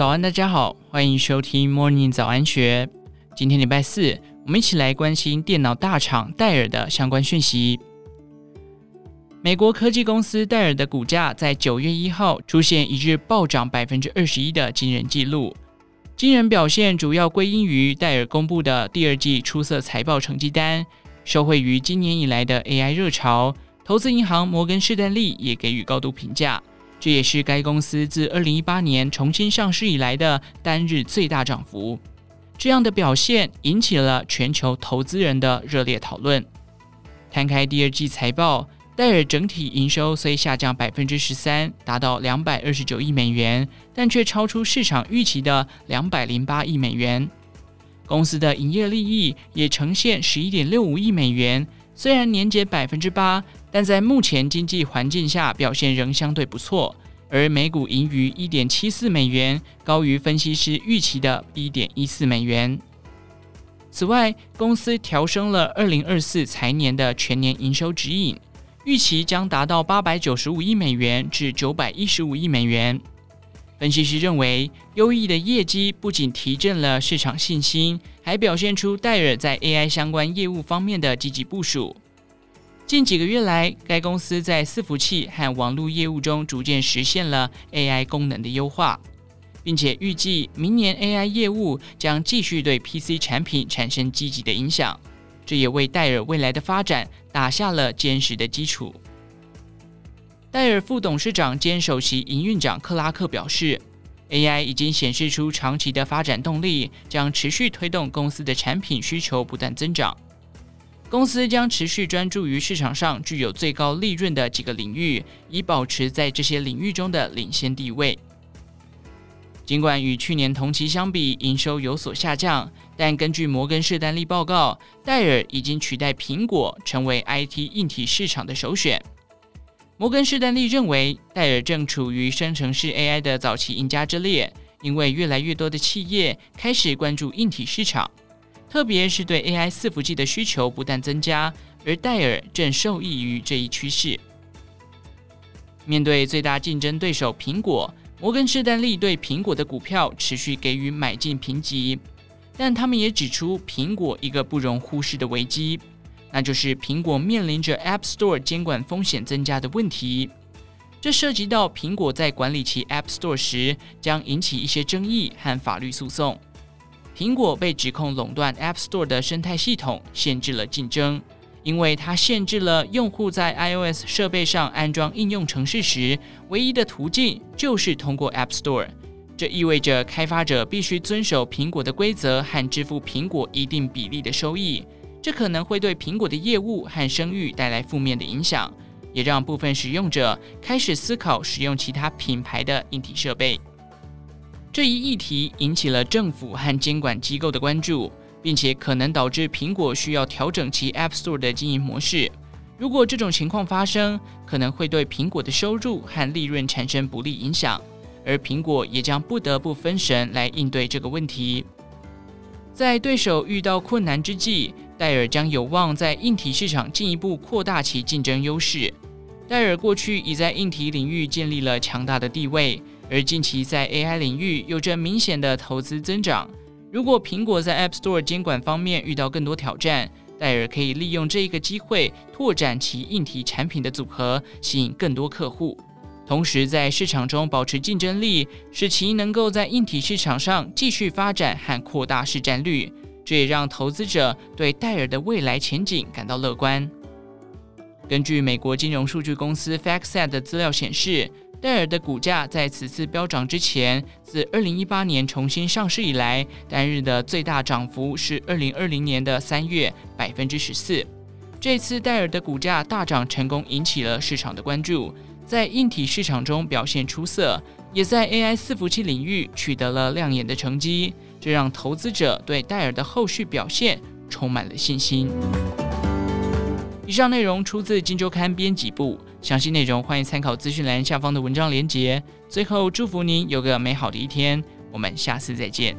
早安，大家好，欢迎收听 Morning 早安学。今天礼拜四，我们一起来关心电脑大厂戴尔的相关讯息。美国科技公司戴尔的股价在九月一号出现一日暴涨百分之二十一的惊人纪录。惊人表现主要归因于戴尔公布的第二季出色财报成绩单，受惠于今年以来的 AI 热潮。投资银行摩根士丹利也给予高度评价，这也是该公司自二零一八年重新上市以来的单日最大涨幅。这样的表现引起了全球投资人的热烈讨论。摊开第二季财报，戴尔整体营收虽下降百分之十三，达到两百二十九亿美元，但却超出市场预期的两百零八亿美元。公司的营业利益也呈现十一点六五亿美元，虽然年减百分之八。但在目前经济环境下，表现仍相对不错。而每股盈余一点七四美元，高于分析师预期的一点一四美元。此外，公司调升了二零二四财年的全年营收指引，预期将达到八百九十五亿美元至九百一十五亿美元。分析师认为，优异的业绩不仅提振了市场信心，还表现出戴尔在 AI 相关业务方面的积极部署。近几个月来，该公司在伺服器和网络业务中逐渐实现了 AI 功能的优化，并且预计明年 AI 业务将继续对 PC 产品产生积极的影响。这也为戴尔未来的发展打下了坚实的基础。戴尔副董事长兼首席营运长克拉克表示：“AI 已经显示出长期的发展动力，将持续推动公司的产品需求不断增长。”公司将持续专注于市场上具有最高利润的几个领域，以保持在这些领域中的领先地位。尽管与去年同期相比，营收有所下降，但根据摩根士丹利报告，戴尔已经取代苹果成为 IT 硬体市场的首选。摩根士丹利认为，戴尔正处于生成式 AI 的早期赢家之列，因为越来越多的企业开始关注硬体市场。特别是对 AI 伺服器的需求不断增加，而戴尔正受益于这一趋势。面对最大竞争对手苹果，摩根士丹利对苹果的股票持续给予买进评级，但他们也指出苹果一个不容忽视的危机，那就是苹果面临着 App Store 监管风险增加的问题。这涉及到苹果在管理其 App Store 时将引起一些争议和法律诉讼。苹果被指控垄断 App Store 的生态系统，限制了竞争，因为它限制了用户在 iOS 设备上安装应用程式时，唯一的途径就是通过 App Store。这意味着开发者必须遵守苹果的规则和支付苹果一定比例的收益，这可能会对苹果的业务和声誉带来负面的影响，也让部分使用者开始思考使用其他品牌的硬体设备。这一议题引起了政府和监管机构的关注，并且可能导致苹果需要调整其 App Store 的经营模式。如果这种情况发生，可能会对苹果的收入和利润产生不利影响，而苹果也将不得不分神来应对这个问题。在对手遇到困难之际，戴尔将有望在硬体市场进一步扩大其竞争优势。戴尔过去已在硬体领域建立了强大的地位。而近期在 AI 领域有着明显的投资增长。如果苹果在 App Store 监管方面遇到更多挑战，戴尔可以利用这一个机会拓展其硬体产品的组合，吸引更多客户，同时在市场中保持竞争力，使其能够在硬体市场上继续发展和扩大市占率。这也让投资者对戴尔的未来前景感到乐观。根据美国金融数据公司 FactSet 的资料显示。戴尔的股价在此次飙涨之前，自二零一八年重新上市以来，单日的最大涨幅是二零二零年的三月百分之十四。这次戴尔的股价大涨成功引起了市场的关注，在硬体市场中表现出色，也在 AI 伺服器领域取得了亮眼的成绩，这让投资者对戴尔的后续表现充满了信心。以上内容出自《金周刊》编辑部，详细内容欢迎参考资讯栏下方的文章连接。最后，祝福您有个美好的一天，我们下次再见。